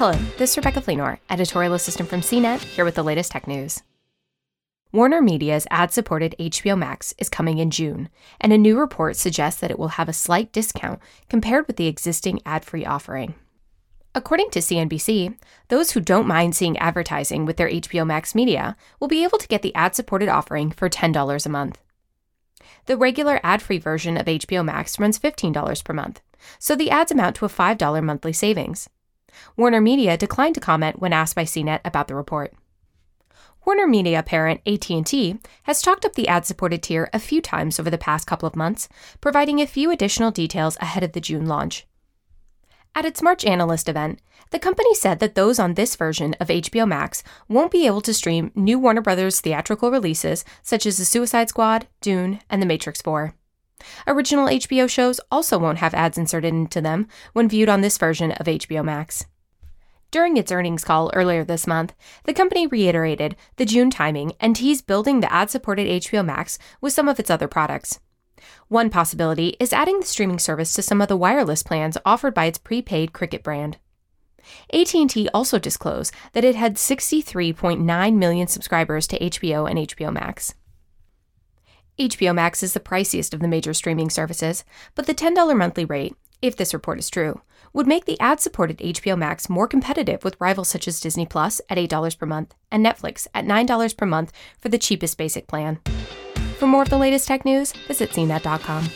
Hello, this is Rebecca Fleenor, editorial assistant from CNET, here with the latest tech news. Warner Media's ad supported HBO Max is coming in June, and a new report suggests that it will have a slight discount compared with the existing ad free offering. According to CNBC, those who don't mind seeing advertising with their HBO Max media will be able to get the ad supported offering for $10 a month. The regular ad free version of HBO Max runs $15 per month, so the ads amount to a $5 monthly savings. Warner Media declined to comment when asked by CNET about the report. Warner Media parent AT&T has talked up the ad-supported tier a few times over the past couple of months, providing a few additional details ahead of the June launch. At its March analyst event, the company said that those on this version of HBO Max won't be able to stream new Warner Brothers theatrical releases such as The Suicide Squad, Dune, and The Matrix 4. Original HBO shows also won't have ads inserted into them when viewed on this version of HBO Max. During its earnings call earlier this month, the company reiterated the June timing and teased building the ad supported HBO Max with some of its other products. One possibility is adding the streaming service to some of the wireless plans offered by its prepaid Cricket brand. AT&T also disclosed that it had 63.9 million subscribers to HBO and HBO Max. HBO Max is the priciest of the major streaming services, but the $10 monthly rate, if this report is true, would make the ad supported HBO Max more competitive with rivals such as Disney Plus at $8 per month and Netflix at $9 per month for the cheapest basic plan. For more of the latest tech news, visit CNET.com.